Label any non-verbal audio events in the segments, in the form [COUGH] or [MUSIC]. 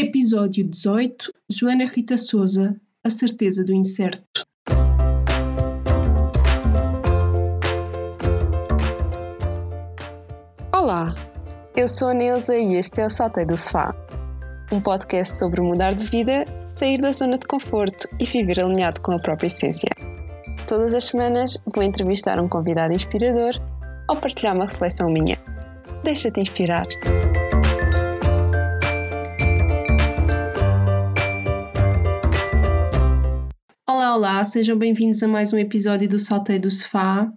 Episódio 18 Joana Rita Souza A certeza do incerto. Olá, eu sou a Neuza e este é o Saltei do Sofá, um podcast sobre mudar de vida, sair da zona de conforto e viver alinhado com a própria essência. Todas as semanas vou entrevistar um convidado inspirador ou partilhar uma reflexão minha. Deixa-te inspirar. Olá, sejam bem-vindos a mais um episódio do Saltei do Sofá.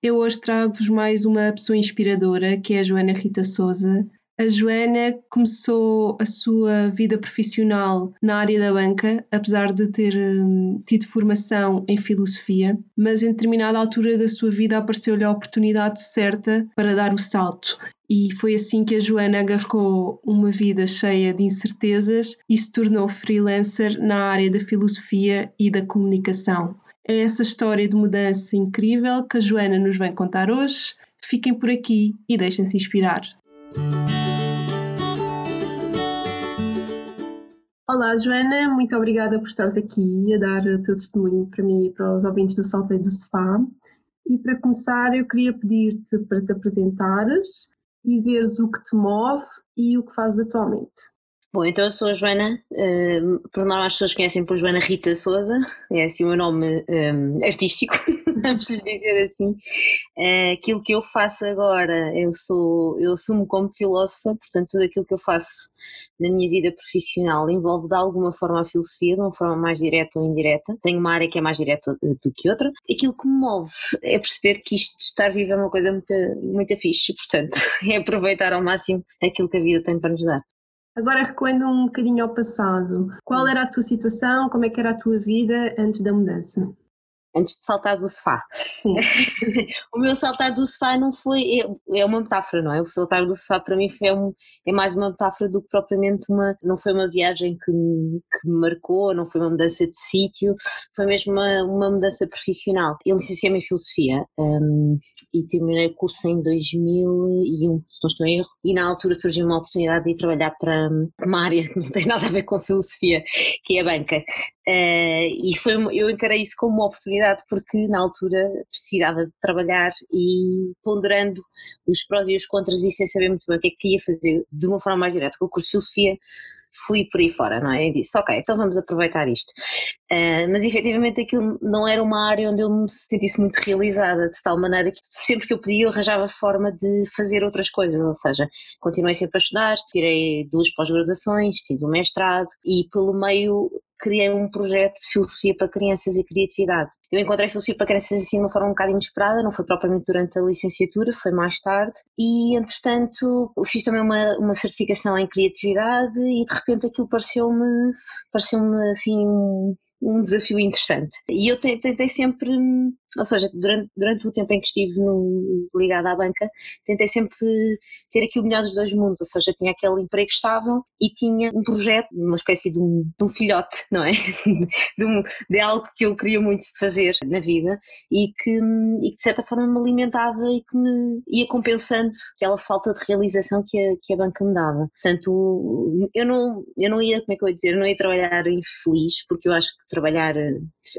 Eu hoje trago-vos mais uma pessoa inspiradora, que é a Joana Rita Souza. A Joana começou a sua vida profissional na área da banca, apesar de ter hum, tido formação em filosofia, mas em determinada altura da sua vida apareceu-lhe a oportunidade certa para dar o salto. E foi assim que a Joana agarrou uma vida cheia de incertezas e se tornou freelancer na área da filosofia e da comunicação. É essa história de mudança incrível que a Joana nos vem contar hoje. Fiquem por aqui e deixem-se inspirar. Olá, Joana, muito obrigada por estares aqui a dar o teu testemunho para mim e para os ouvintes do Salteio do Sofá. E para começar, eu queria pedir-te para te apresentares, dizeres o que te move e o que fazes atualmente. Bom, então eu sou a Joana, uh, por normal as pessoas conhecem por Joana Rita Souza, é assim o meu nome um, artístico, [LAUGHS] vamos lhe dizer assim. Uh, aquilo que eu faço agora, eu sou, eu assumo como filósofa, portanto tudo aquilo que eu faço na minha vida profissional envolve de alguma forma a filosofia, de uma forma mais direta ou indireta. Tenho uma área que é mais direta do que outra. Aquilo que me move é perceber que isto de estar vivo é uma coisa muito, muito fixe, portanto [LAUGHS] é aproveitar ao máximo aquilo que a vida tem para nos dar. Agora recuando um bocadinho ao passado, qual era a tua situação, como é que era a tua vida antes da mudança? Antes de saltar do sofá. Sim. [LAUGHS] o meu saltar do sofá não foi. É, é uma metáfora, não é? O saltar do sofá para mim foi um, é mais uma metáfora do que propriamente uma. Não foi uma viagem que me, que me marcou, não foi uma mudança de sítio, foi mesmo uma, uma mudança profissional. Eu licenciei-me em Filosofia. Um, e terminei o curso em 2001, se não estou em erro, e na altura surgiu uma oportunidade de ir trabalhar para uma área que não tem nada a ver com a filosofia, que é a banca. Uh, e foi, eu encarei isso como uma oportunidade porque na altura precisava de trabalhar e ponderando os prós e os contras e sem saber muito bem o que é que ia fazer de uma forma mais direta com o curso de filosofia, fui por aí fora, não é? E disse, ok, então vamos aproveitar isto. Uh, mas efetivamente aquilo não era uma área onde eu me sentisse muito realizada, de tal maneira que sempre que eu podia eu arranjava forma de fazer outras coisas, ou seja, continuei sempre a estudar, tirei duas pós-graduações, fiz um mestrado e pelo meio criei um projeto de filosofia para crianças e criatividade. Eu encontrei filosofia para crianças assim de uma forma um bocado inesperada, não foi propriamente durante a licenciatura, foi mais tarde, e entretanto fiz também uma, uma certificação em criatividade e de repente aquilo pareceu-me pareceu-me assim um, um desafio interessante. E eu tentei sempre ou seja, durante, durante o tempo em que estive no, ligada à banca, tentei sempre ter aqui o melhor dos dois mundos, ou seja, tinha aquele emprego estável e tinha um projeto, uma espécie de um, de um filhote, [LAUGHS] não é? de, um, de, algo que eu queria muito fazer na vida e que, e que de certa forma me alimentava e que me ia compensando aquela falta de realização que a, que a banca me dava. Portanto, eu não, eu não ia, como é que eu ia dizer, eu não ia trabalhar infeliz, porque eu acho que trabalhar,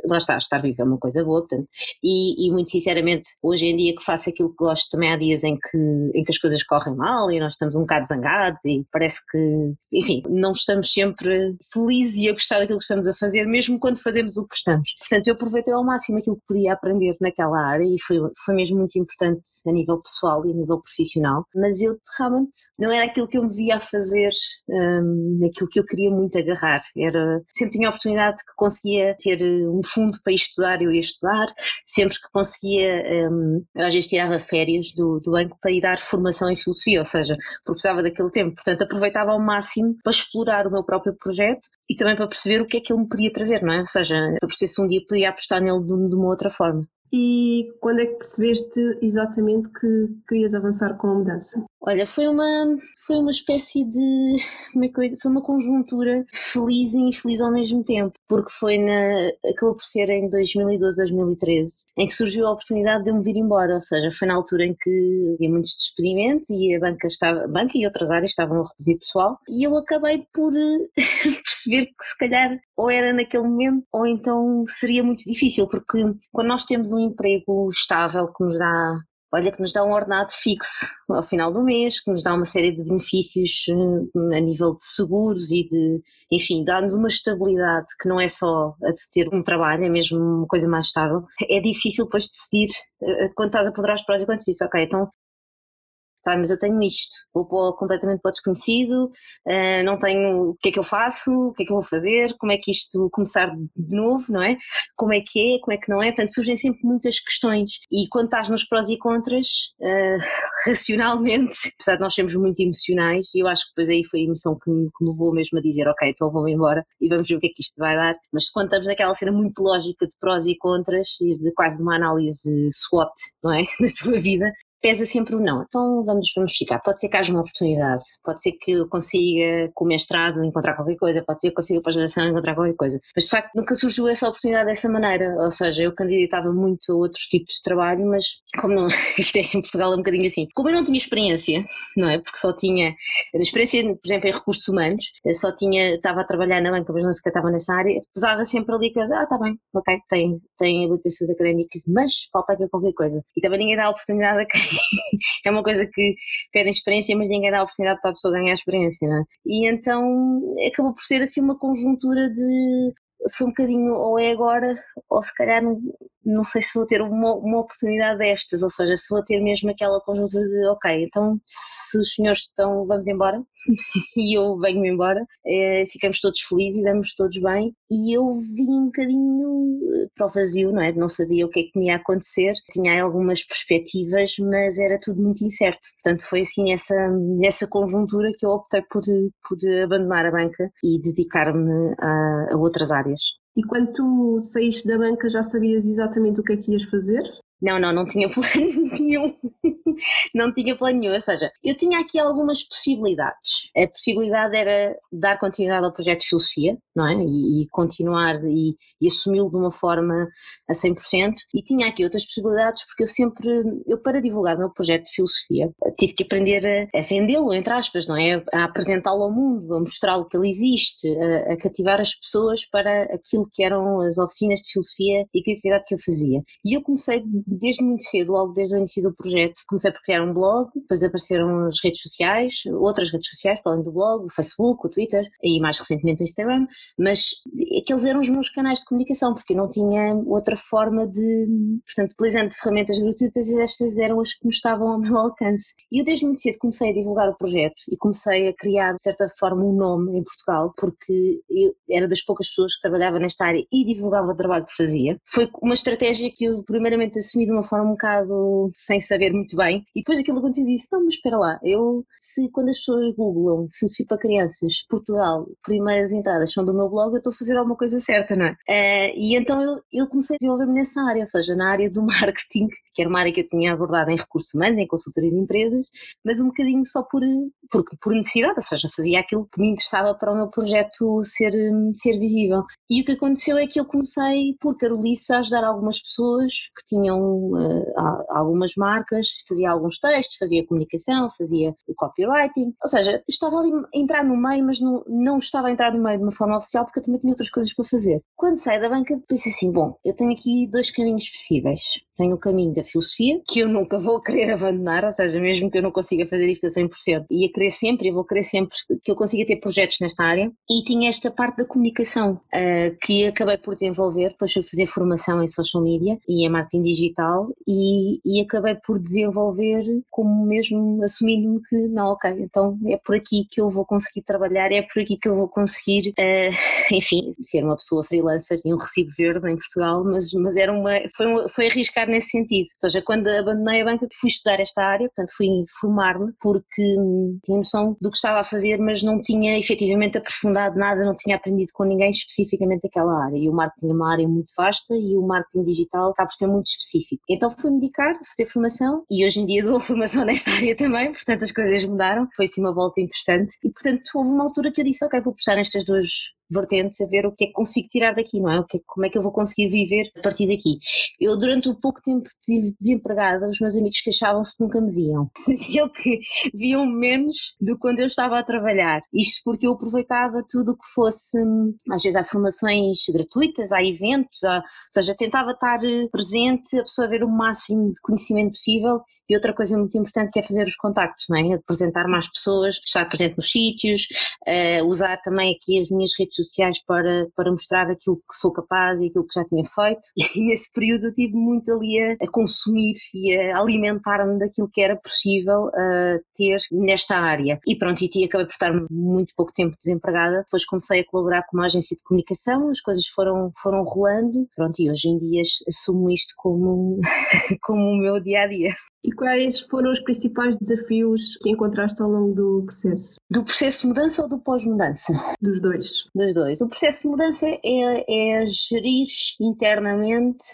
lá está, estar vivo é uma coisa boa, portanto, e, e, muito sinceramente, hoje em dia que faço aquilo que gosto, também há dias em que, em que as coisas correm mal e nós estamos um bocado zangados e parece que, enfim, não estamos sempre felizes e a gostar daquilo que estamos a fazer, mesmo quando fazemos o que estamos. Portanto, eu aproveitei ao máximo aquilo que podia aprender naquela área e foi, foi mesmo muito importante a nível pessoal e a nível profissional, mas eu realmente não era aquilo que eu me via a fazer, um, aquilo que eu queria muito agarrar. Era, sempre tinha a oportunidade que conseguia ter um fundo para estudar, eu ia estudar, sempre que conseguia, um, às vezes tirava férias do, do banco para ir dar formação em filosofia, ou seja, porque precisava daquele tempo. Portanto, aproveitava ao máximo para explorar o meu próprio projeto e também para perceber o que é que ele me podia trazer, não é? Ou seja, para perceber se um dia podia apostar nele de, de uma outra forma. E quando é que percebeste exatamente que querias avançar com a mudança? Olha, foi uma, foi uma espécie de. É foi uma conjuntura feliz e infeliz ao mesmo tempo, porque foi na. acabou por ser em 2012, 2013, em que surgiu a oportunidade de eu me vir embora, ou seja, foi na altura em que havia muitos despedimentos e a banca, estava, a banca e outras áreas estavam a reduzir pessoal, e eu acabei por [LAUGHS] perceber que se calhar ou era naquele momento ou então seria muito difícil, porque quando nós temos um emprego estável que nos dá olha, que nos dá um ordenado fixo ao final do mês, que nos dá uma série de benefícios eh, a nível de seguros e de, enfim, dá-nos uma estabilidade que não é só a de ter um trabalho, é mesmo uma coisa mais estável. É difícil depois decidir, eh, quando estás a ponderar os prós e quando dizes, ok, então tá, mas eu tenho isto, vou para, completamente para o desconhecido, uh, não tenho o que é que eu faço, o que é que eu vou fazer, como é que isto começar de novo, não é? Como é que é, como é que não é? Portanto, surgem sempre muitas questões e quando estás nos prós e contras, uh, [LAUGHS] racionalmente, apesar de nós sermos muito emocionais, eu acho que depois aí foi a emoção que me, que me levou mesmo a dizer, ok, então vou embora e vamos ver o que é que isto vai dar, mas quando estamos naquela cena muito lógica de prós e contras e de quase de uma análise SWOT, não é? [LAUGHS] Na tua vida, pesa sempre o não. Então vamos, vamos ficar. Pode ser que haja uma oportunidade, pode ser que eu consiga, com o mestrado, encontrar qualquer coisa, pode ser que eu consiga para a geração encontrar qualquer coisa. Mas de facto nunca surgiu essa oportunidade dessa maneira. Ou seja, eu candidatava muito a outros tipos de trabalho, mas como não, [LAUGHS] isto é em Portugal é um bocadinho assim. Como eu não tinha experiência, não é? Porque só tinha experiência, por exemplo, em recursos humanos, só tinha, estava a trabalhar na banca, mas não sequer estava nessa área, pesava sempre ali que, ah, está bem, ok, tem, tem habilitações académicas, mas falta aqui qualquer coisa. E também ninguém dá a oportunidade a quem [LAUGHS] é uma coisa que pedem experiência, mas ninguém dá a oportunidade para a pessoa ganhar experiência, não é? E então acabou por ser assim uma conjuntura de foi um bocadinho ou é agora ou se calhar não, sei se vou ter uma, uma oportunidade destas, ou seja, se vou ter mesmo aquela conjuntura de ok, então se os senhores estão, vamos embora, [LAUGHS] e eu venho-me embora, é, ficamos todos felizes e damos todos bem. E eu vim um bocadinho eh, para o vazio, não é? Não sabia o que é que me ia acontecer, tinha algumas perspectivas, mas era tudo muito incerto. Portanto, foi assim nessa, nessa conjuntura que eu optei por, por abandonar a banca e dedicar-me a, a outras áreas. E quando tu saíste da banca já sabias exatamente o que é que ias fazer? Não, não, não tinha [LAUGHS] plano nenhum. não tinha plano nenhum. Ou seja, eu tinha aqui algumas possibilidades. A possibilidade era dar continuidade ao projeto de filosofia, não é? E, e continuar e, e assumi-lo de uma forma a 100%. E tinha aqui outras possibilidades porque eu sempre, eu para divulgar o meu projeto de filosofia, tive que aprender a, a vendê-lo, entre aspas, não é? A apresentá-lo ao mundo, a mostrá-lo que ele existe, a, a cativar as pessoas para aquilo que eram as oficinas de filosofia e criatividade que eu fazia. E eu comecei desde muito cedo, logo desde o início do projeto, comecei por criar um blog, depois apareceram as redes sociais, outras redes sociais, para além do blog, o Facebook, o Twitter e mais recentemente o Instagram, mas aqueles eram os meus canais de comunicação, porque eu não tinha outra forma de, portanto, utilizando ferramentas gratuitas estas eram as que me estavam ao meu alcance. E eu desde muito cedo comecei a divulgar o projeto e comecei a criar, de certa forma, um nome em Portugal, porque eu era das poucas pessoas que trabalhava nesta área e divulgava o trabalho que fazia. Foi uma estratégia que eu primeiramente assumi assumi de uma forma um bocado sem saber muito bem. E depois daquilo aconteceu, disse: Não, mas espera lá, eu, se quando as pessoas googlam filosofia para crianças, Portugal, primeiras entradas são do meu blog, eu estou a fazer alguma coisa certa, não é? Uh, e então eu, eu comecei a desenvolver-me nessa área, ou seja, na área do [LAUGHS] marketing, que era uma área que eu tinha abordado em recursos humanos, em consultoria de empresas, mas um bocadinho só por, por, por necessidade, ou seja, fazia aquilo que me interessava para o meu projeto ser, ser visível. E o que aconteceu é que eu comecei, por Carolice, a ajudar algumas pessoas que tinham uh, algumas marcas, fazia alguns textos, fazia comunicação, fazia o copywriting, ou seja, estava ali a entrar no meio, mas não, não estava a entrar no meio de uma forma oficial porque eu também tinha outras coisas para fazer. Quando saí da banca, pensei assim: bom, eu tenho aqui dois caminhos possíveis. Tenho o caminho da filosofia, que eu nunca vou querer abandonar, ou seja, mesmo que eu não consiga fazer isto a 100%, ia querer sempre, e vou querer sempre que eu consiga ter projetos nesta área. E tinha esta parte da comunicação, uh, que acabei por desenvolver, depois fui fazer formação em social media e em marketing digital, e, e acabei por desenvolver como mesmo assumindo-me que, não, ok, então é por aqui que eu vou conseguir trabalhar, é por aqui que eu vou conseguir, uh, enfim, ser uma pessoa freelancer e um recibo verde em Portugal, mas, mas era uma, foi, foi arriscar nesse sentido. Ou seja, quando abandonei a banca, fui estudar esta área, portanto, fui formar-me, porque hum, tinha noção do que estava a fazer, mas não tinha efetivamente aprofundado nada, não tinha aprendido com ninguém especificamente aquela área. E o marketing é uma área muito vasta e o marketing digital acaba por ser muito específico. Então fui-me dedicar fazer formação e hoje em dia dou [LAUGHS] formação nesta área também, portanto as coisas mudaram. Foi sim uma volta interessante e, portanto, houve uma altura que eu disse: Ok, vou prestar nestas duas vertentes a ver o que é que consigo tirar daqui, não é? O que é, como é que eu vou conseguir viver a partir daqui. Eu, durante o pouco tempo de desempregada, os meus amigos queixavam-se que nunca me viam. [LAUGHS] Diziam que viam menos do que quando eu estava a trabalhar. Isto porque eu aproveitava tudo o que fosse, às vezes há formações gratuitas, há eventos, há, ou seja, tentava estar presente, absorver o máximo de conhecimento possível e outra coisa muito importante que é fazer os contactos, não é? Apresentar mais pessoas, estar presente nos sítios, uh, usar também aqui as minhas redes sociais para, para mostrar aquilo que sou capaz e aquilo que já tinha feito. [LAUGHS] E nesse período eu tive muito ali a, a consumir e a alimentar-me daquilo que era possível uh, ter nesta área. E pronto, e acabei por estar muito pouco tempo desempregada. Depois comecei a colaborar com uma agência de comunicação, as coisas foram, foram rolando. Pronto, e hoje em dia assumo isto como, [LAUGHS] como o meu dia a dia. E quais foram os principais desafios que encontraste ao longo do processo? Do processo de mudança ou do pós-mudança? Dos dois. Dos dois. O processo de mudança é, é gerir internamente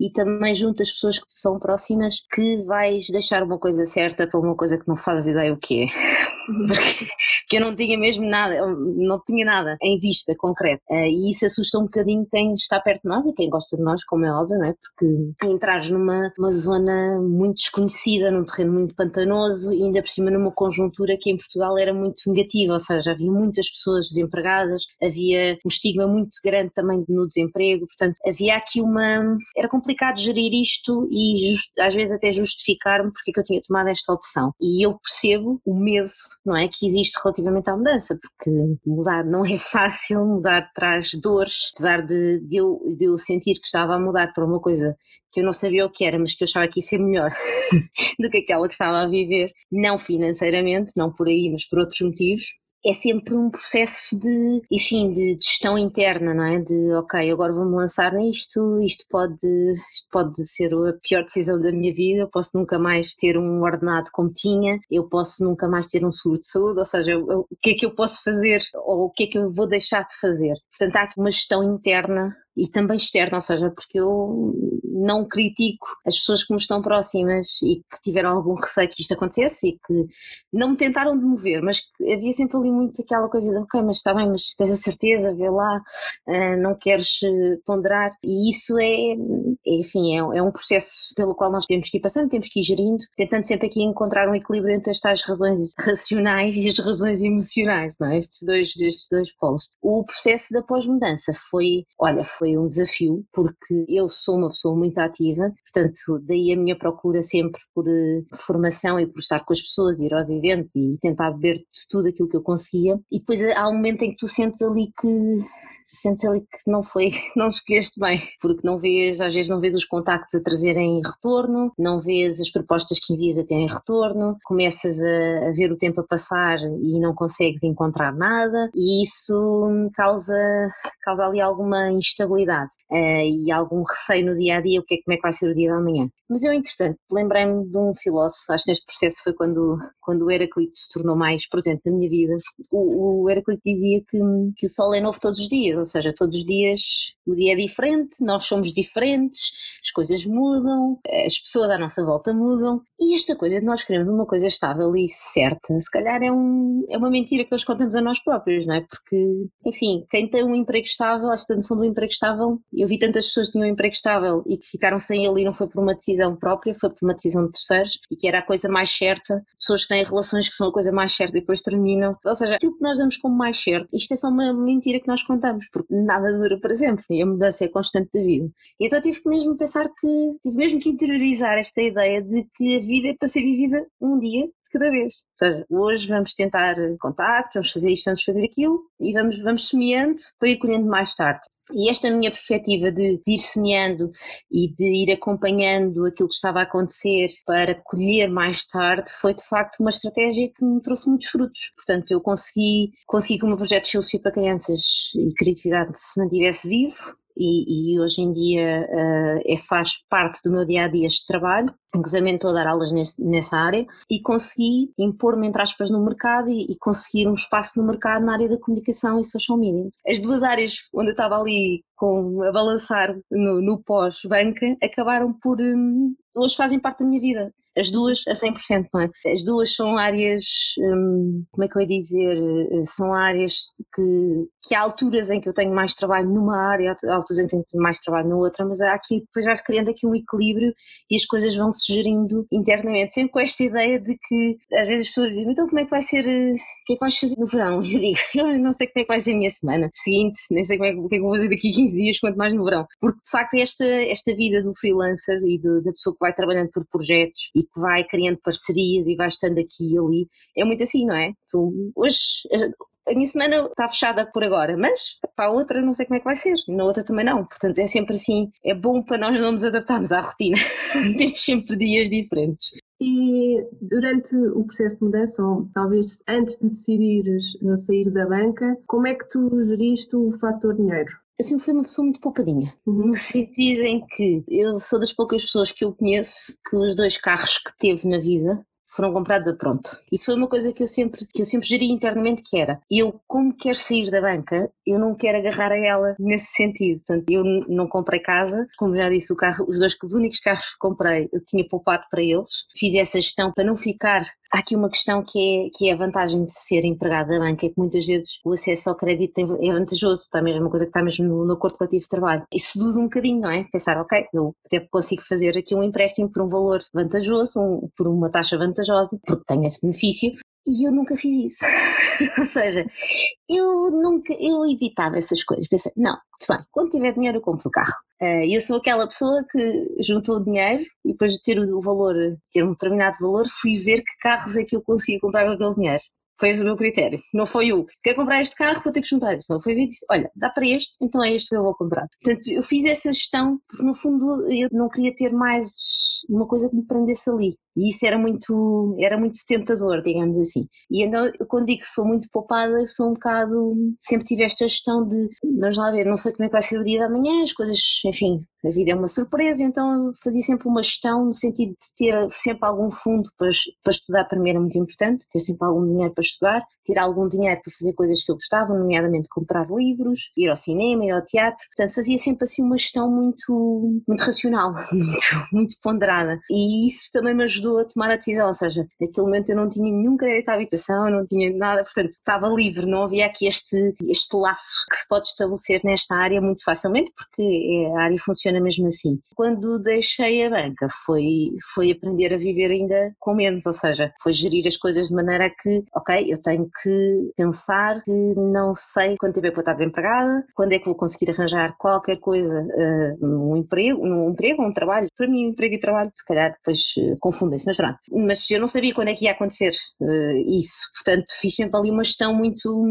e também junto às pessoas que são próximas que vais deixar uma coisa certa para uma coisa que não fazes ideia o que é. [LAUGHS] Porque eu não tinha mesmo nada, não tinha nada em vista concreto. Eh, e isso assusta um bocadinho quem está perto de nós e quem gosta de nós, como é óbvio, não é? Porque entrares numa uma zona muito desconhecida, num terreno muito pantanoso e ainda por cima numa conjuntura que em Portugal era muito negativa, ou seja, havia muitas pessoas desempregadas, havia um estigma muito grande também no desemprego, portanto havia aqui uma. Era complicado complicado gerir isto e just, às vezes até justificar-me porque é que eu tinha tomado esta opção. E eu percebo o medo, não é, que existe relativamente à mudança, porque mudar não é [LAUGHS] fácil, mudar traz dores, apesar de, de, eu, de eu sentir que estava a mudar para uma coisa que eu não sabia o que era, mas que eu achava que ia ser melhor [LAUGHS] do que aquela que estava a viver, não financeiramente, não por aí, mas por outros motivos, é sempre um processo de, enfim, de gestão interna, não é? De, ok, agora vou-me lançar nisto, isto pode, isto pode ser a pior decisão da minha vida, eu posso nunca mais ter um ordenado como tinha, eu posso nunca mais ter um seguro de saúde, ou seja, eu, eu, o que é que eu posso fazer ou o que é que eu vou deixar de fazer? Portanto, há aqui uma gestão interna e também externa, ou seja, porque eu não critico as pessoas que me estão próximas e que tiveram algum receio que isto acontecesse e que não me tentaram demover, mas que havia sempre ali muito aquela coisa de ok, mas está bem, mas tens a certeza, vê lá, eh, não queres eh, ponderar. E isso é, enfim, é, é um processo pelo qual nós temos que ir passando, temos que ir gerindo, tentando sempre aqui encontrar um equilíbrio entre estas razões [LAUGHS] racionais e as razões emocionais, não é? Estes dois, estes dois polos. O processo da pós-mudança foi, olha, foi um desafio, porque eu sou uma pessoa muito ativa, portanto, daí a minha procura sempre por uh, formação e por estar com as pessoas, ir aos eventos e tentar beber de tudo aquilo que eu conseguia. E depois há um momento em que tu sentes ali que sentes ali que não foi, [LAUGHS] não escolheste bem, porque não vês, às vezes não vês os contactos a trazerem retorno, não vês as propostas que envias a terem retorno, começas a, a ver o tempo a passar e não consegues encontrar nada e isso causa, causa ali alguma instabilidade uh, e algum receio no dia a dia, o que é, como é que vai ser o dia da manhã. Mas eu, entretanto, lembrei-me de um filósofo, acho que neste processo foi quando, quando o Heraclito se tornou mais presente na minha vida. O, o Heraclito dizia que, que o sol é novo todos os dias, ou seja, todos os dias o dia é diferente, nós somos diferentes, as coisas mudam, as pessoas à nossa volta mudam e esta coisa de nós queremos uma coisa estável e certa, se calhar é, um, é uma mentira que nós contamos a nós próprios, não é? Porque, enfim, quem tem um emprego estável, esta noção do emprego estável eu vi tantas pessoas que tinham um emprego estável e que ficaram sem ele e não foi por uma decisão própria, foi por uma decisão de terceiros e que era a coisa mais certa. Pessoas que têm relações que são a coisa mais certa e depois terminam. Ou seja, aquilo que nós damos como mais certo, isto é só uma mentira que nós contamos, porque nada dura para sempre e a mudança é constante da vida. E então tive que mesmo pensar que, tive mesmo que interiorizar esta ideia de que a vida é para ser vivida um dia de cada vez. Ou seja, hoje vamos tentar contactos, vamos fazer isto, vamos fazer aquilo e vamos, vamos semeando para ir colhendo mais tarde. E esta minha perspectiva de, ir semeando e de ir acompanhando aquilo que estava a acontecer para colher mais tarde foi de facto uma estratégia que me trouxe muitos frutos. Portanto, eu consegui, consegui que o meu projeto de filosofia para crianças e criatividade se mantivesse vivo, e, e hoje em dia uh, é, faz parte do meu dia a dia este trabalho. Inclusive estou a dar aulas nesse, nessa área e consegui impor-me, entre aspas, no mercado e, e, conseguir um espaço no mercado na área da comunicação e social media. As duas áreas onde eu estava ali com, a balançar no, no pós-banca acabaram por. Um, hoje fazem parte da minha vida as duas a 100%, não é? As duas são áreas, hum, como é que eu ia dizer, eh, são áreas que, que há alturas em que eu tenho mais trabalho numa área, há alturas em que tenho mais trabalho na outra, mas há aqui, depois vai-se criando aqui um equilíbrio e as coisas vão se gerindo internamente, sempre com esta ideia de que às vezes as pessoas dizem, então como é que vai ser, eh, que é que vais fazer no verão? [LAUGHS] Eu digo, eu não sei como é que vai ser a minha semana seguinte, nem sei como é, o que é que vou fazer daqui a 15 dias, quanto mais no verão, porque de facto esta, esta vida do freelancer e do, da pessoa que vai trabalhando por projetos e que vai criando parcerias e vai estando aqui e ali. É muito assim, não é? Tu, hoje a minha semana está fechada por agora, mas para a outra não sei como é que vai ser, na outra também não. Portanto, é sempre assim, é bom para nós não nos adaptarmos à rotina. [LAUGHS] Temos sempre dias diferentes. E durante o processo de mudança, ou talvez antes de decidires sair da banca, como é que tu geriste o fator dinheiro? assim fui uma pessoa muito poupadinha, uhum. no sentido em que eu sou das poucas pessoas que eu conheço que os dois carros que teve na vida foram comprados a pronto. Isso foi uma coisa que eu sempre que eu sempre geri internamente que era, eu como quero sair da banca, eu não quero agarrar a ela nesse sentido. Portanto, eu não comprei casa, como já disse, carro, os dois os únicos carros que comprei, eu tinha poupado para eles. Fiz essa gestão para não ficar Há aqui uma questão que é, que é a vantagem de ser empregado da banca, é que muitas vezes o acesso ao crédito é vantajoso, está mesmo uma coisa que está mesmo no, no acordo coletivo de trabalho. E seduz um bocadinho, não é? Pensar, ok, eu até consigo fazer aqui um empréstimo por um valor vantajoso, um, por uma taxa vantajosa, porque tenho esse benefício, e eu nunca fiz isso. [LAUGHS] Ou seja, eu nunca, eu evitava essas coisas. Pensei, não, muito bem, quando tiver dinheiro eu compro o carro. Uh, eu sou aquela pessoa que juntou o dinheiro e depois de ter o valor, ter um determinado valor, fui ver que carros é que eu conseguia comprar com aquele dinheiro. Foi esse o meu critério. Não foi o quer comprar este carro, vou ter que juntar isto. Não foi e disse: olha, dá para este, então é este que eu vou comprar. Portanto, eu fiz essa gestão porque, no fundo, eu não queria ter mais uma coisa que me prendesse ali. E isso era muito, era muito tentador, digamos assim. E então, quando digo que sou muito poupada, sou um bocado. Sempre tive esta gestão de, vamos lá ver, não sei como é que vai ser o dia da manhã, as coisas, enfim, a vida é uma surpresa, então eu fazia sempre uma gestão no sentido de ter sempre algum fundo para, para estudar, mim era muito importante, ter sempre algum dinheiro para estudar, ter algum dinheiro para fazer coisas que eu gostava, nomeadamente comprar livros, ir ao cinema, ir ao teatro. Portanto, fazia sempre assim uma gestão muito, muito racional, [LAUGHS] muito, muito ponderada. E isso também me ajudou a tomar a decisão, ou seja, naquele momento eu não tinha nenhum crédito à habitação, eu não tinha nada, portanto, estava livre, não havia aqui este, este laço que se pode estabelecer nesta área muito facilmente, porque a área funciona mesmo assim. Quando deixei a banca, foi, foi aprender a viver ainda com menos, ou seja, foi gerir as coisas de maneira que, ok, eu tenho que pensar que não sei quanto tempo é que vou estar desempregada, quando é que vou conseguir arranjar qualquer coisa, uh, um emprego, um emprego, um trabalho. Para mim, emprego e trabalho, se calhar, depois uh, confundem-se, mas pronto. Mas eu não sabia quando é que ia acontecer uh, isso, portanto, fiz sempre ali uma gestão muito,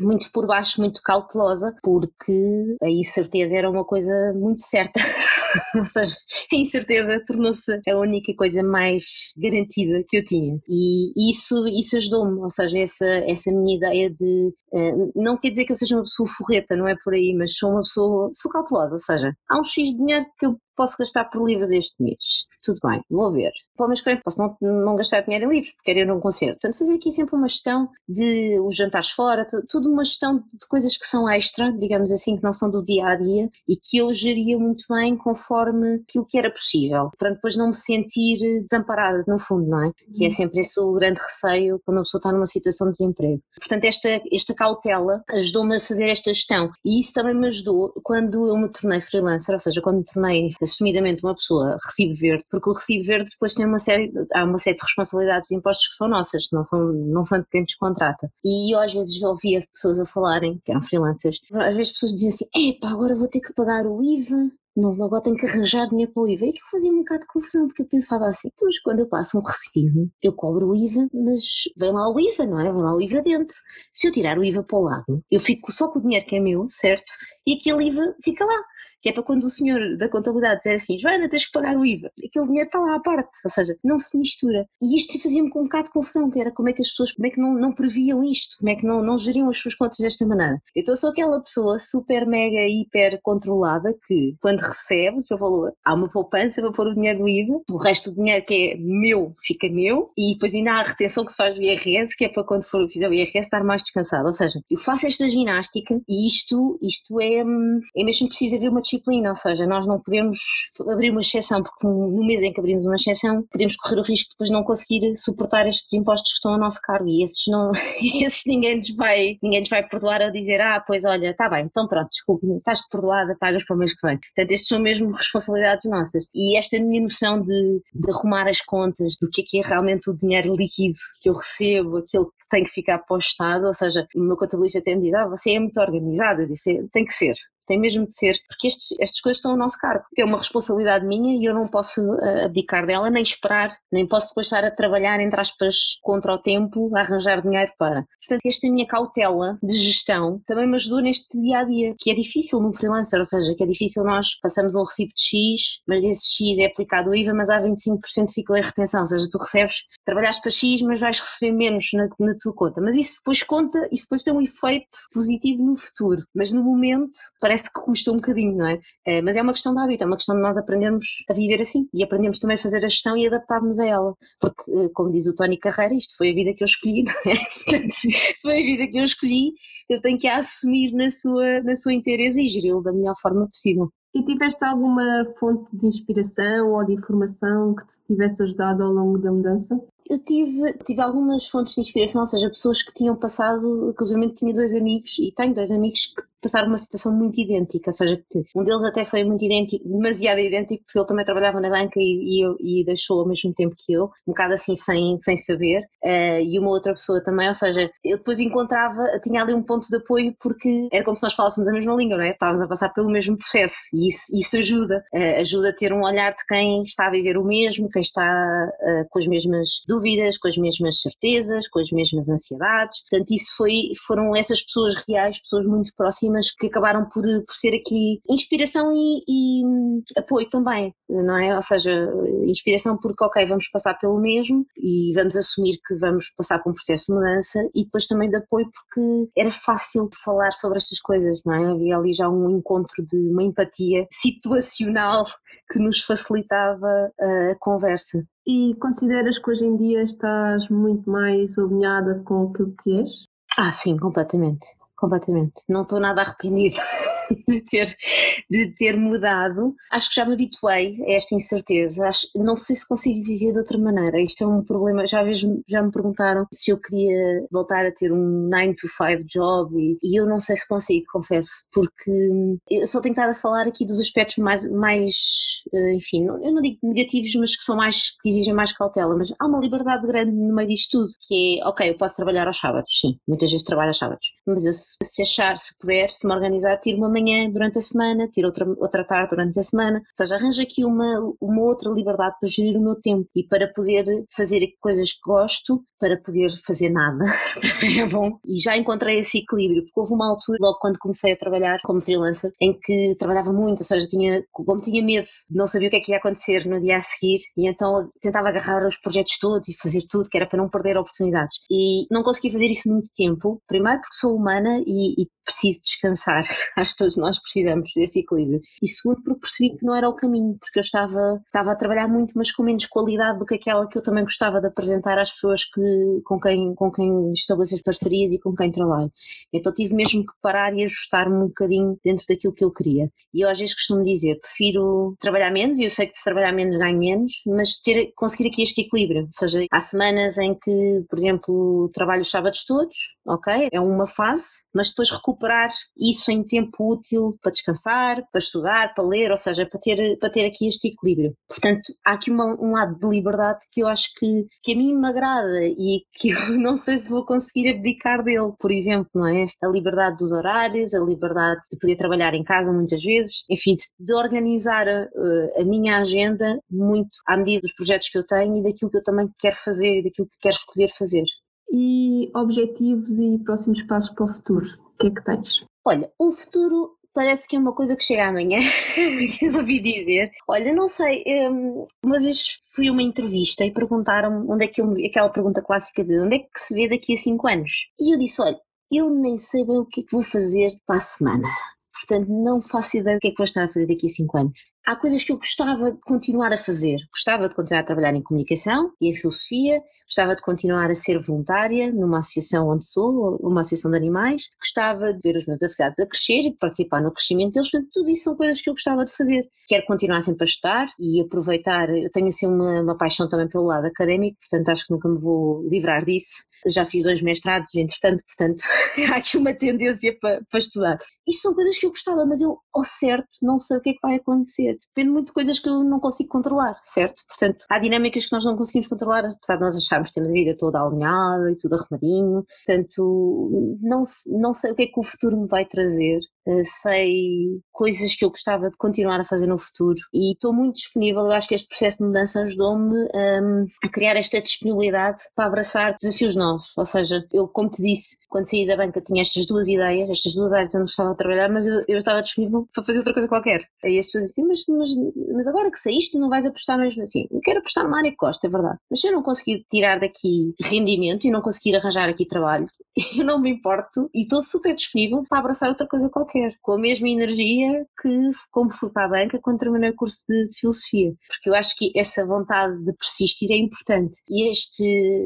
muito por baixo, muito cautelosa, porque a incerteza era uma coisa muito certa. [LAUGHS] ou seja, a incerteza tornou-se a única coisa mais garantida que eu tinha. E isso, isso ajudou-me, ou seja, essa, essa minha ideia de. Uh, não quer dizer que eu seja uma pessoa forreta, não é por aí, mas sou uma pessoa. sou cautelosa, ou seja, há um X de dinheiro que eu posso gastar por livros este mês. Tudo bem, vou ver. Para o mês que posso não, não gastar dinheiro em livros, porque quero ir num concerto. Portanto, fazer aqui sempre uma gestão de os jantares fora, tudo uma gestão de coisas que são extra, digamos assim, que não são do dia a dia e que eu geria muito bem conforme aquilo que era possível, para depois não me sentir desamparada, no fundo, não é? Que é uhum. sempre esse o grande receio quando a pessoa está numa situação de desemprego. Portanto, esta, esta cautela ajudou-me a fazer esta gestão e isso também me ajudou quando eu me tornei freelancer, ou seja, quando me tornei assumidamente uma pessoa recibo verde, porque o recibo verde depois tem uma série, há uma série de responsabilidades de impostos que são nossas, não são, não são de quem descontrata. E eu às vezes ouvia pessoas a falarem, que eram freelancers, às vezes pessoas diziam assim, epá, agora vou ter que pagar o IVA, não, agora tenho que arranjar dinheiro para o IVA. E aquilo fazia um bocado de confusão, porque eu pensava assim, então, mas quando eu passo um recibo, eu cobro o IVA, mas vem lá o IVA, não é? Vem lá o IVA dentro. Se eu tirar o IVA para o lado, eu fico só com o dinheiro que é meu, certo? E aquele IVA fica lá. Que é para quando o senhor da contabilidade dizer assim, Joana, tens que pagar o IVA, aquele dinheiro está lá à parte, ou seja, não se mistura. E isto fazia-me com um bocado de confusão, que era como é que as pessoas, como é que não, não previam isto, como é que não, não geriam as suas contas desta maneira. Então sou aquela pessoa super, mega, hiper controlada que quando recebe o seu valor, há uma poupança para pôr o dinheiro do IVA, o resto do dinheiro que é meu fica meu e depois ainda há a retenção que se faz do IRS, que é para quando for fizer o IRS estar mais descansado. Ou seja, eu faço esta ginástica e isto, isto é, é mesmo preciso haver uma disciplina, ou seja, nós não podemos abrir uma exceção, porque no mês em que abrimos uma exceção, podemos correr o risco de depois não conseguir suportar estes impostos que estão a nosso cargo e esses não, [LAUGHS] esses ninguém nos vai, ninguém nos vai perdoar a dizer, ah, pois olha, está bem, então pronto, desculpe, estás perdoada, pagas para o mês que vem. Portanto, estes são mesmo responsabilidades nossas. E esta minha noção de, de arrumar as contas, do que é que é realmente o dinheiro líquido que eu recebo, aquele que tem que ficar postado, ou seja, o meu contabilista até me diz, ah, você é muito organizada, disse, tem que ser, tem mesmo de ser, porque estes, estas coisas estão ao nosso cargo. É uma responsabilidade minha e eu não posso uh, abdicar dela, nem esperar, nem posso depois estar a trabalhar, entre aspas, contra o tempo, a arranjar dinheiro para. Portanto, esta minha cautela de gestão também me ajudou neste dia a dia, que é difícil num freelancer, ou seja, que é difícil nós passamos um recibo de X, mas desse X é aplicado o IVA, mas há 25% ficou em retenção, ou seja, tu recebes, trabalhaste para X, mas vais receber menos na, na tua conta. Mas isso depois conta, isso depois tem um efeito positivo no futuro, mas no momento parece parece que custa um bocadinho, não é? é? Mas é uma questão de hábito, é uma questão de nós aprendermos a viver assim e aprendemos também a fazer a gestão e adaptarmos a ela. Porque, eh, como diz o Tony Carreira, isto foi a vida que eu escolhi, [LAUGHS] não é? Portanto, se foi a vida que eu escolhi, eu tenho que a assumir na sua, na sua inteireza e geri-lo da melhor forma possível. E tiveste alguma fonte de inspiração ou de informação que te tivesse ajudado ao longo da mudança? Eu tive, tive algumas fontes de inspiração, ou seja, pessoas que tinham passado, inclusive tinha dois amigos, e tenho dois amigos que passaram uma situação muito idêntica, ou seja, um deles até foi muito idêntico, demasiado idêntico, porque ele também trabalhava na banca e, e, e deixou ao mesmo tempo que eu, um bocado assim sem, sem saber, uh, e uma outra pessoa também, ou seja, eu depois encontrava, tinha ali um ponto de apoio porque era como se nós falássemos a mesma língua, não é? Estávamos a passar pelo mesmo processo e isso, isso ajuda, uh, ajuda a ter um olhar de quem está a viver o mesmo, quem está uh, com as mesmas dúvidas, com as mesmas certezas, com as mesmas ansiedades, portanto isso foi, foram essas pessoas reais, pessoas muito próximas mas que acabaram por, por ser aqui inspiração e, e, apoio também, não é? Ou seja, inspiração porque, ok, vamos passar pelo mesmo e vamos assumir que vamos passar por um processo de mudança e depois também de apoio porque era fácil falar sobre estas coisas, não é? Havia ali já um encontro de uma empatia situacional [LAUGHS] que nos facilitava a conversa. E consideras que hoje em dia estás muito mais alinhada com aquilo que és? Ah, sim, completamente completamente. Não estou nada arrependida [LAUGHS] de ter, de ter mudado. Acho que já me habituei a esta incerteza. Acho, não sei se consigo viver de outra maneira. Isto é um problema. Já, vejo, já me perguntaram se eu queria voltar a ter um 9 to 5 job e, e, eu não sei se consigo, confesso, porque eu só tenho estado a falar aqui dos aspectos mais, mais eh, enfim, eu não digo negativos, mas que são mais, que exigem mais cautela. Mas há uma liberdade grande no meio disto tudo, que é, ok, eu posso trabalhar aos sábados, sim, muitas vezes trabalho aos sábados, mas eu se achar, se puder, se me organizar, tiro uma manhã durante a semana, tiro outra, outra tarde durante a semana, ou seja, arranjo aqui uma, uma outra liberdade para gerir o meu tempo e para poder fazer coisas que gosto, para poder fazer nada, [LAUGHS] também é bom. E já encontrei esse equilíbrio, porque houve uma altura, logo quando comecei a trabalhar como freelancer, em que trabalhava muito, ou seja, tinha, como tinha medo, não sabia o que é que ia acontecer no dia a seguir, e então tentava agarrar os projetos todos e fazer tudo, que era para não perder oportunidades. E não consegui fazer isso muito tempo, primeiro porque sou humana e, e preciso descansar. [LAUGHS] Acho que todos nós precisamos desse equilíbrio. E segundo, porque percebi que não era o caminho, porque eu estava, estava a trabalhar muito, mas com menos qualidade do que aquela que eu também gostava de apresentar às pessoas que, com, quem, com quem estabeleço as parcerias e com quem trabalho. Então tive mesmo que parar e ajustar-me um bocadinho dentro daquilo que eu queria. E eu às vezes costumo dizer, prefiro trabalhar menos, e eu sei que se trabalhar menos ganho menos, mas ter, conseguir aqui este equilíbrio. Ou seja, há semanas em que, por exemplo, trabalho os sábados todos, ok? É uma fase, mas depois recuperar isso em tempo útil para descansar, para estudar, para ler, ou seja, para ter, para ter aqui este equilíbrio. Portanto, há aqui uma, um lado de liberdade que eu acho que, que a mim me agrada e que eu [LAUGHS] não sei se vou conseguir abdicar dele, por exemplo, não é? Esta liberdade dos horários, a liberdade de poder trabalhar em casa muitas vezes, enfim, de organizar a, eh, a minha agenda muito à medida dos projetos que eu tenho e daquilo que eu também quero fazer e daquilo que quero escolher fazer e objetivos e próximos passos para o futuro? O que é que tens? Olha, o futuro parece que é uma coisa que chega amanhã, [LAUGHS] que eu ouvi dizer. Olha, não sei, hum, uma vez fui a uma entrevista e perguntaram onde é que eu, aquela pergunta clássica de onde é que se vê daqui a 5 anos? E eu disse, olha, eu nem sei bem o que é que vou fazer para a semana. Portanto, não faço ideia do que é que vou estar a fazer daqui a 5 anos há coisas que eu gostava de continuar a fazer. Gostava de continuar a trabalhar em comunicação e em filosofia, gostava de continuar a ser voluntária numa associação onde sou, uma associação de animais, gostava de ver os meus afiliados a crescer e de participar no crescimento deles, portanto, tudo isso são coisas que eu gostava de fazer. Quero continuar sempre a estudar e aproveitar, eu tenho assim uma, uma paixão também pelo lado académico, portanto acho que nunca me vou livrar disso. Já fiz dois mestrados, entretanto, portanto, [LAUGHS] há aqui uma tendência para, para estudar. Isto são coisas que eu gostava, mas eu, ao certo, não sei o que é que vai acontecer depende muito de coisas que eu não consigo controlar, certo? Portanto, há dinâmicas que nós não conseguimos controlar, apesar de nós acharmos que temos a vida toda alinhada e tudo arrumadinho. Portanto, não, não sei o que é que o futuro me vai trazer, sei coisas que eu gostava de continuar a fazer no futuro e estou muito disponível. Eu acho que este processo de mudança ajudou-me um, a criar esta disponibilidade para abraçar desafios novos. Ou seja, eu, como te disse, quando saí da banca tinha estas duas ideias, estas duas áreas onde estava a trabalhar, mas eu, eu estava disponível para fazer outra coisa qualquer. Aí as pessoas diziam, mas, mas, mas agora que saíste, não vais apostar mesmo assim? Eu quero apostar numa área que gosto, é verdade. Mas se eu não conseguir tirar daqui rendimento e não conseguir arranjar aqui trabalho, [LAUGHS] eu não me importo e estou super disponível para abraçar outra coisa qualquer, com a mesma energia que como fui para a banca quando terminei o curso de, de filosofia, porque eu acho que essa vontade de persistir é importante e este,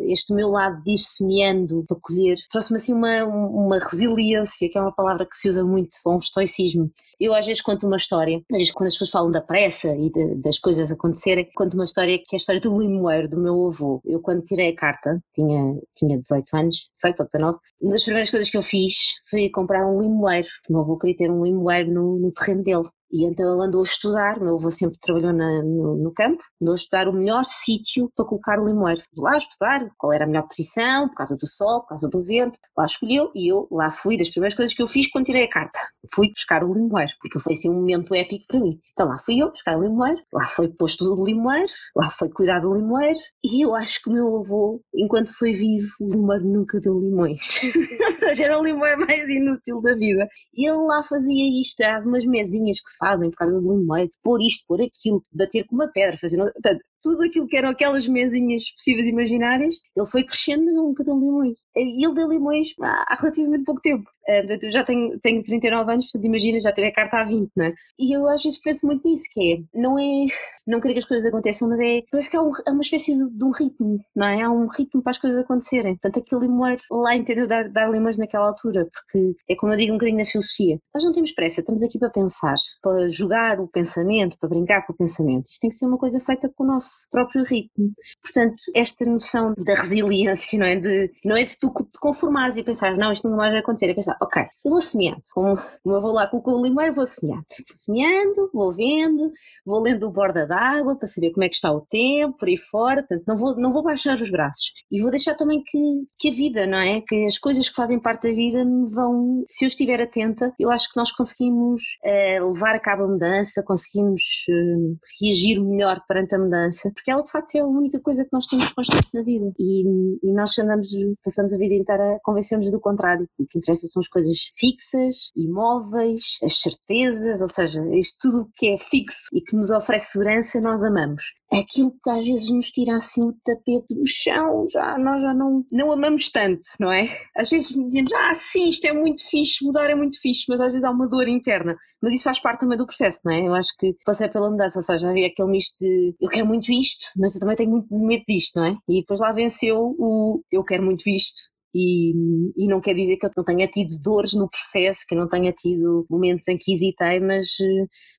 este meu lado de ir semeando para colher trouxe-me assim uma, uma resiliência, que é uma palavra que se usa muito, ou um estoicismo. Eu às vezes conto uma história, às vezes quando as pessoas falam da pressa e de, das coisas acontecerem, conto uma história que é a história do limoeiro do meu avô. Eu quando tirei a carta, tinha, tinha 18 anos, 18 ou 19, uma das primeiras coisas que eu fiz foi comprar um limoeiro, o meu avô queria ter um limoeiro no, no terreno dele. E então ele andou a estudar, meu avô sempre trabalhou na, no, no, campo, andou a estudar o melhor sítio para colocar o limoeiro. Lá a estudar qual era a melhor posição, por causa do sol, por causa do vento. Lá escolheu e eu lá fui, das primeiras coisas que eu fiz quando tirei a carta. Fui buscar o limoeiro, porque foi assim um momento épico para mim. Então lá fui eu buscar o limoeiro, lá foi posto o limoeiro, lá foi cuidar do limoeiro e eu acho que o meu avô, enquanto foi vivo, o limoeiro nunca deu limões. [LAUGHS] Ou seja, era o limoeiro mais inútil da vida. E ele lá fazia isto, há umas mesinhas que se fazem por causa do limoeiro, pôr isto, pôr aquilo, bater com uma pedra, fazer. Portanto, tudo aquilo que eram aquelas mesinhas possíveis imaginárias, ele foi crescendo, mas ele nunca deu limões. E ele deu limões há, relativamente pouco tempo. Uh, eu já tenho, tenho 39 anos, portanto imagina, já tirei a carta há 20, não é? E eu às vezes penso muito nisso, que é, não é, não querer que as coisas aconteçam, mas é, parece que há um, é uma espécie de, de, um ritmo, não é? Há um ritmo para as coisas acontecerem. Portanto, aquele limoeiro lá entendeu dar, dar limões naquela altura, porque é como eu digo um bocadinho na filosofia. Nós não temos pressa, estamos aqui para pensar, para jogar o pensamento, para brincar com o pensamento. Isto tem que ser uma coisa feita com o nosso próprio ritmo. Portanto, esta noção da resiliência, não é? De, não é de tu te conformares e pensar, não, isto não vai acontecer. É pensar, ok, eu vou semeando. Como eu vou lá com o limoeiro, vou semeando. Vou semeando, vou vendo, vou lendo o borda d'água para saber como é que está o tempo, por aí fora. Portanto, não vou, não vou baixar os braços. E vou deixar também que, que a vida, não é? Que as coisas que fazem parte da vida me vão. Se eu estiver atenta, eu acho que nós conseguimos uh, levar a cabo a mudança, conseguimos uh, reagir melhor perante a mudança, porque ela de facto é a única coisa que nós temos constante na vida. E, e nós andamos, passamos a vida inteira a convencer-nos do contrário. O que interessa são as coisas fixas, imóveis, as certezas, ou seja, isto tudo que é fixo e que nos oferece segurança, nós amamos aquilo que às vezes nos tira assim o tapete do chão, já, nós já não, não amamos tanto, não é? Às vezes dizemos, ah, sim, isto é muito fixe, mudar é muito fixe, mas às vezes há uma dor interna. Mas isso faz parte também do processo, não é? Eu acho que passei pela mudança, ou seja, havia aquele misto de eu quero muito isto, mas eu também tenho muito medo disto, não é? E depois lá venceu o eu quero muito isto, e, e, não quer dizer que eu não tenha tido dores no processo, que eu não tenha tido momentos em que hesitei, mas,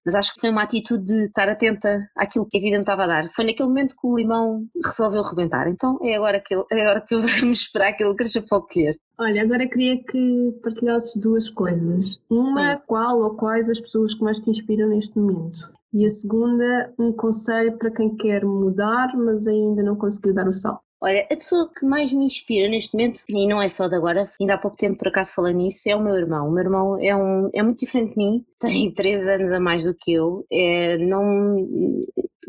mas acho que foi uma atitude de estar atenta àquilo que a vida me estava a dar. Foi naquele momento que o limão resolveu rebentar. Então é agora que, ele, é agora que [LAUGHS] vamos esperar que ele cresça para o colher. Olha, agora queria que partilhasses duas coisas. Uma, Sim. qual ou quais as pessoas que mais te inspiram neste momento? E a segunda, um conselho para quem quer mudar, mas ainda não conseguiu dar o salto. Olha, a pessoa que mais me inspira neste momento, e não é só de agora, ainda há pouco tempo por acaso falei nisso, é o meu irmão. O meu irmão é, um, é muito diferente de mim, [LAUGHS] tem três anos a mais do que eu, é, não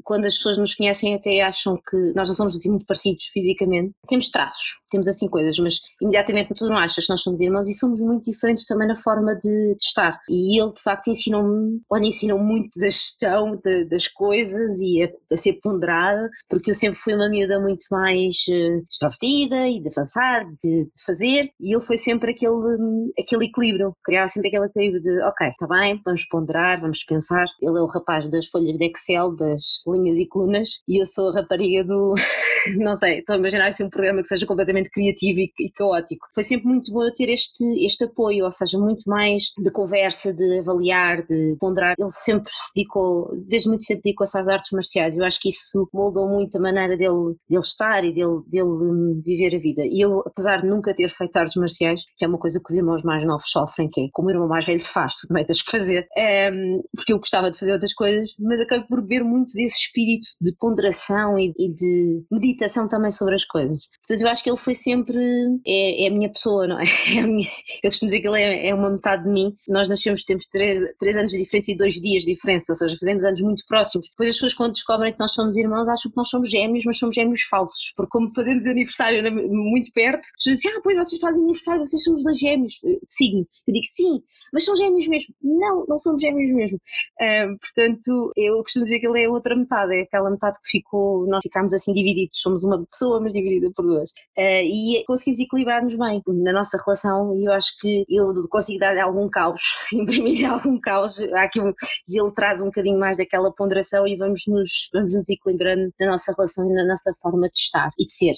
quando as pessoas nos conhecem até acham que nós não somos assim muito parecidos fisicamente. Temos traços, temos assim coisas, mas imediatamente tu não achas que nós somos irmãos e somos muito diferentes também na forma de, de estar. E ele de facto ensinou-me, olha, ensinou muito da gestão de, das coisas e a, a, ser ponderada, porque eu sempre fui uma miúda muito mais uh, extrovertida e de avançar, de, de, fazer, e ele foi sempre aquele, aquele equilíbrio, criava sempre aquele equilíbrio de, ok, está bem, vamos ponderar, vamos pensar. Ele é o rapaz das folhas de Excel, das linhas e colunas, e eu sou a rapariga do, [LAUGHS] [LAUGHS] não sei, estou a imaginar assim um programa que seja completamente criativo e, e caótico. Foi sempre muito bom eu ter este, este apoio, ou seja, muito mais de conversa, de avaliar, de ponderar. Ele sempre se dedicou, desde muito cedo dedicou-se às artes marciais. Eu acho que isso moldou muito a maneira dele, dele estar e dele, dele hum, viver a vida. E eu, apesar de nunca ter feito artes marciais, que é uma coisa que os irmãos mais novos sofrem, que é como o irmão mais velho faz, tu também tens que fazer, é, porque eu gostava de fazer outras coisas, mas acabei por beber muito desse espírito de ponderação e, e de meditação também sobre as coisas. Portanto, eu acho que ele foi sempre, é, é a minha pessoa, não é? [LAUGHS] é minha, eu costumo dizer que ele é, é, uma metade de mim. Nós nascemos, temos três, três anos de diferença e dois dias de diferença, ou seja, fazemos anos muito próximos. Depois as pessoas, quando descobrem que nós somos irmãos, acham que nós somos gêmeos, mas somos gêmeos falsos, porque como fazemos aniversário muito perto, as pessoas dizem, ah, pois vocês fazem aniversário, vocês são os dois gêmeos de signo. Eu digo, sim, mas são gêmeos mesmo. Não, não somos gêmeos mesmo. Uh, portanto, eu costumo dizer que ele é outra metade, é aquela metade que ficou, nós ficámos assim divididos, somos uma pessoa, mas dividida por duas. Uh, e conseguimos equilibrar-nos bem na nossa relação e eu acho que eu consigo dar-lhe algum caos, [LAUGHS] imprimir-lhe algum caos, aqui um, e ele traz um bocadinho mais daquela ponderação e vamos nos, vamos nos equilibrando na nossa relação e na nossa forma de estar e de ser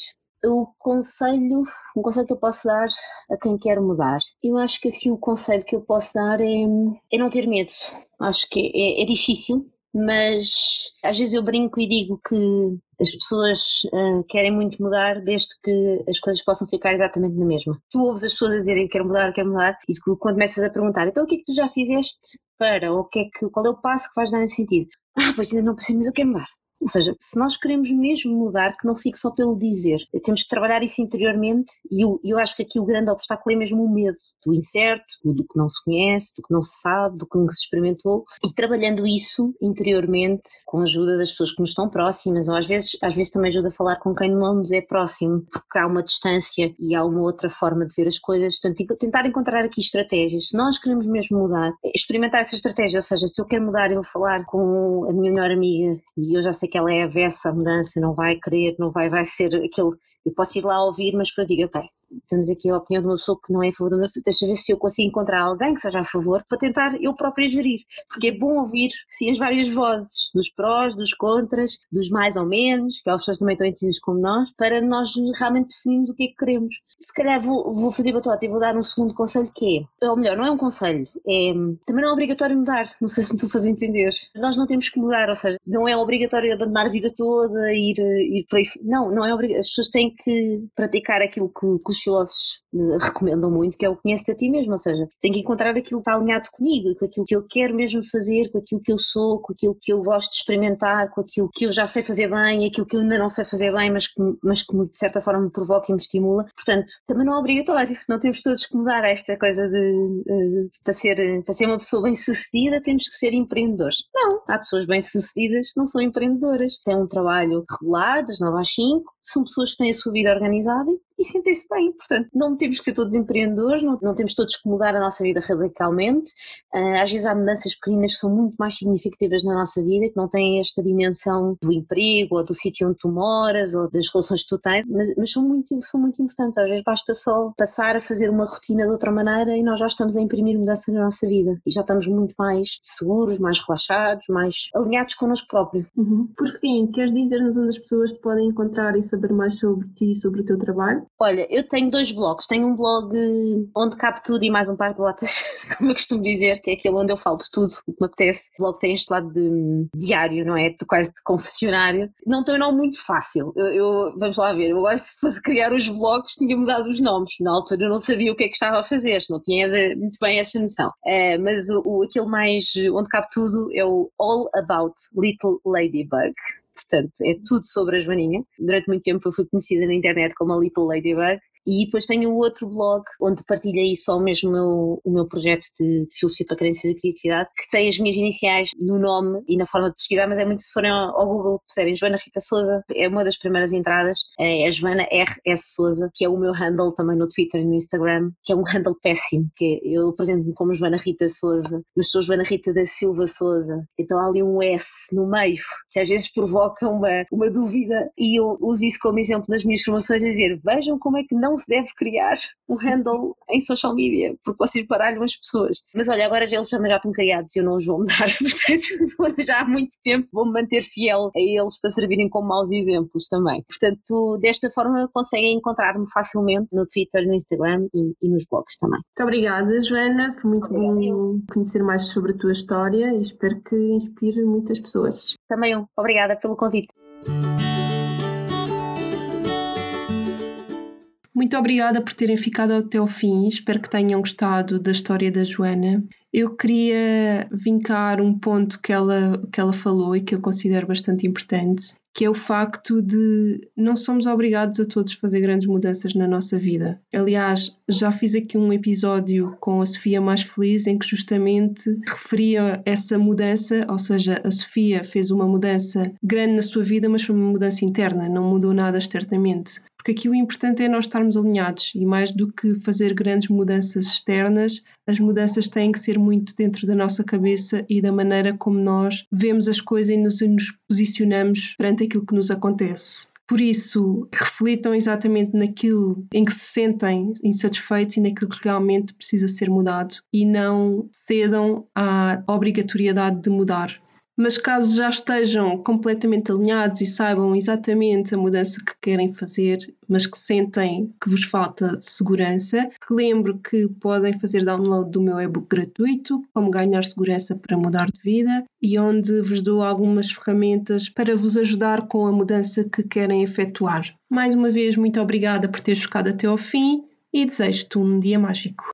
o conselho, um conselho que eu posso dar a quem quer mudar. Eu acho que assim o conselho que eu posso dar é, é não ter medo. Acho que é, é difícil, mas às vezes eu brinco e digo que as pessoas uh, querem muito mudar desde que as coisas possam ficar exatamente na mesma. Tu ouves as pessoas a dizerem quero mudar, quero mudar, e tu, quando começas a perguntar, então o que é que tu já fizeste para, ou o que é que, qual é o passo que vais dar nesse sentido? Ah, pois ainda não percebi, mas eu quero mudar. Ou seja, se nós queremos mesmo mudar, que não fique só pelo dizer, temos que trabalhar isso interiormente e eu, eu acho que aqui o grande obstáculo é mesmo o medo do incerto, do que não se conhece, do que não se sabe, do que nunca se experimentou e trabalhando isso interiormente com a ajuda das pessoas que nos estão próximas ou às vezes, às vezes também ajuda a falar com quem não nos é próximo, porque há uma distância e há uma outra forma de ver as coisas, portanto tentar encontrar aqui estratégias, se nós queremos mesmo mudar, experimentar essa estratégia, ou seja, se eu quero mudar eu vou falar com a minha melhor amiga e eu já sei que ela é avessa à mudança, não vai querer, não vai, vai ser aquele. Eu posso ir lá ouvir, mas para digo, ok, temos aqui a opinião de uma pessoa que não é a favor da mudança, deixa ver se eu consigo encontrar alguém que seja a favor para tentar eu própria gerir, porque é bom ouvir sim as várias vozes, dos prós, dos contras, dos mais ou menos, que as pessoas também estão indecisas como nós, para nós realmente definirmos o que é que queremos. Se calhar vou, vou fazer batota e vou dar um segundo conselho que é, ou melhor, não é um conselho, é, também não é obrigatório mudar, não sei se me estou a fazer entender. Nós não temos que mudar, ou seja, não é obrigatório abandonar a vida toda, ir, ir por aí, não, não é obrigatório, as pessoas têm que praticar aquilo que, que os filósofos eh, recomendam muito, que é o conhece a ti mesmo, ou seja, tenho que encontrar aquilo que está alinhado comigo, com aquilo que eu quero mesmo fazer, com aquilo que eu sou, com aquilo que eu gosto de experimentar, com aquilo que eu já sei fazer bem, aquilo que eu ainda não sei fazer bem, mas que, mas que de certa forma me provoca e me estimula. Portanto, também não é obrigatório, não temos todos que mudar esta coisa de, de para, ser, para ser uma pessoa bem sucedida temos que ser empreendedores. Não, há pessoas bem sucedidas que não são empreendedoras, têm um trabalho regular, das 9 às 5, são pessoas que têm a sua vida organizada e sentem-se bem. Portanto, não temos que ser todos empreendedores, não, não temos todos que mudar a nossa vida radicalmente. Uh, às vezes há mudanças pequenas que são muito mais significativas na nossa vida, que não têm esta dimensão do emprego, ou do sítio onde tu moras, ou das relações que tu tens, mas, mas, são, muito, são muito importantes. Às vezes basta só passar a fazer uma rotina de outra maneira e nós já estamos a imprimir mudança na nossa vida. E já estamos muito mais seguros, mais relaxados, mais alinhados connosco próprio. Uhum. Por fim, queres dizer-nos onde as pessoas te podem encontrar e saber mais sobre ti e sobre o teu trabalho? Olha, eu tenho dois blogs. Tenho um blog onde cabe tudo e mais um par de botas, [LAUGHS] como eu costumo dizer, que é aquele onde eu falo de tudo o que me apetece. O blog tem este lado de diário, não é? De quase de confessionário. Não tem um nome muito fácil. Eu, eu, vamos lá ver. Agora, se fosse criar os blogs, tinha mudado os nomes. Na altura eu não sabia o que é que estava a fazer, não tinha de, muito bem essa noção. Uh, mas o, o, aquele mais onde cabe tudo é o All About Little Ladybug portanto é tudo sobre a Joaninha. Durante muito tempo eu fui conhecida na internet como a Little Ladybug E depois tenho o outro blog, onde partilho aí só mesmo o meu, o meu projeto de filosofia para crenças e criatividade, que tem as minhas iniciais no nome e na forma de pesquisar, mas é muito, se forem ao Google, puserem Joana Rita Souza, é uma das primeiras entradas, é a Joana R.S. Souza, que é o meu handle também no Twitter e no Instagram, que é um handle péssimo, que eu apresento-me como Joana Rita Souza, mas sou Joana Rita da Silva Souza, então há ali um S no meio, que às vezes provoca uma, uma dúvida, e eu uso isso como exemplo nas minhas formações, a dizer, vejam como é que não se deve criar um handle em social media, porque vocês baralham as pessoas. Mas olha, agora eles também já estão criados e eu não os vou mudar, [LAUGHS] portanto, já há muito tempo vou-me manter fiel a eles para servirem como maus exemplos também. Portanto, desta forma conseguem encontrar-me facilmente no Twitter, no Instagram e, e, nos blogs também. Muito obrigada, Joana. Foi muito bom conhecer mais sobre a tua história e espero que inspire muitas pessoas. Também eu. Obrigada pelo convite. Muito obrigada por terem ficado até o fim. Espero que tenham gostado da história da Joana. Eu queria vincar um ponto que ela, que ela falou e que eu considero bastante importante, que é o facto de não somos obrigados a todos fazer grandes mudanças na nossa vida. Aliás, já fiz aqui um episódio com a Sofia Mais Feliz em que justamente referia essa mudança, ou seja, a Sofia fez uma mudança grande na sua vida, mas foi uma mudança interna, não mudou nada externamente porque aqui o importante é nós estarmos alinhados e mais do que fazer grandes mudanças externas, as mudanças têm que ser muito dentro da nossa cabeça e da maneira como nós vemos as coisas e nos, nos posicionamos perante aquilo que nos acontece. Por isso, reflitam exatamente naquilo em que se sentem insatisfeitos e naquilo que realmente precisa ser mudado e não cedam à obrigatoriedade de mudar. Mas caso já estejam completamente alinhados e saibam exatamente a mudança que querem fazer, mas que sentem que vos falta segurança, relembro que podem fazer download do meu e-book gratuito, Como Ganhar Segurança para Mudar de Vida, e onde vos dou algumas ferramentas para vos ajudar com a mudança que querem efetuar. Mais uma vez, muito obrigada por teres ficado até ao fim e desejo-te um dia mágico.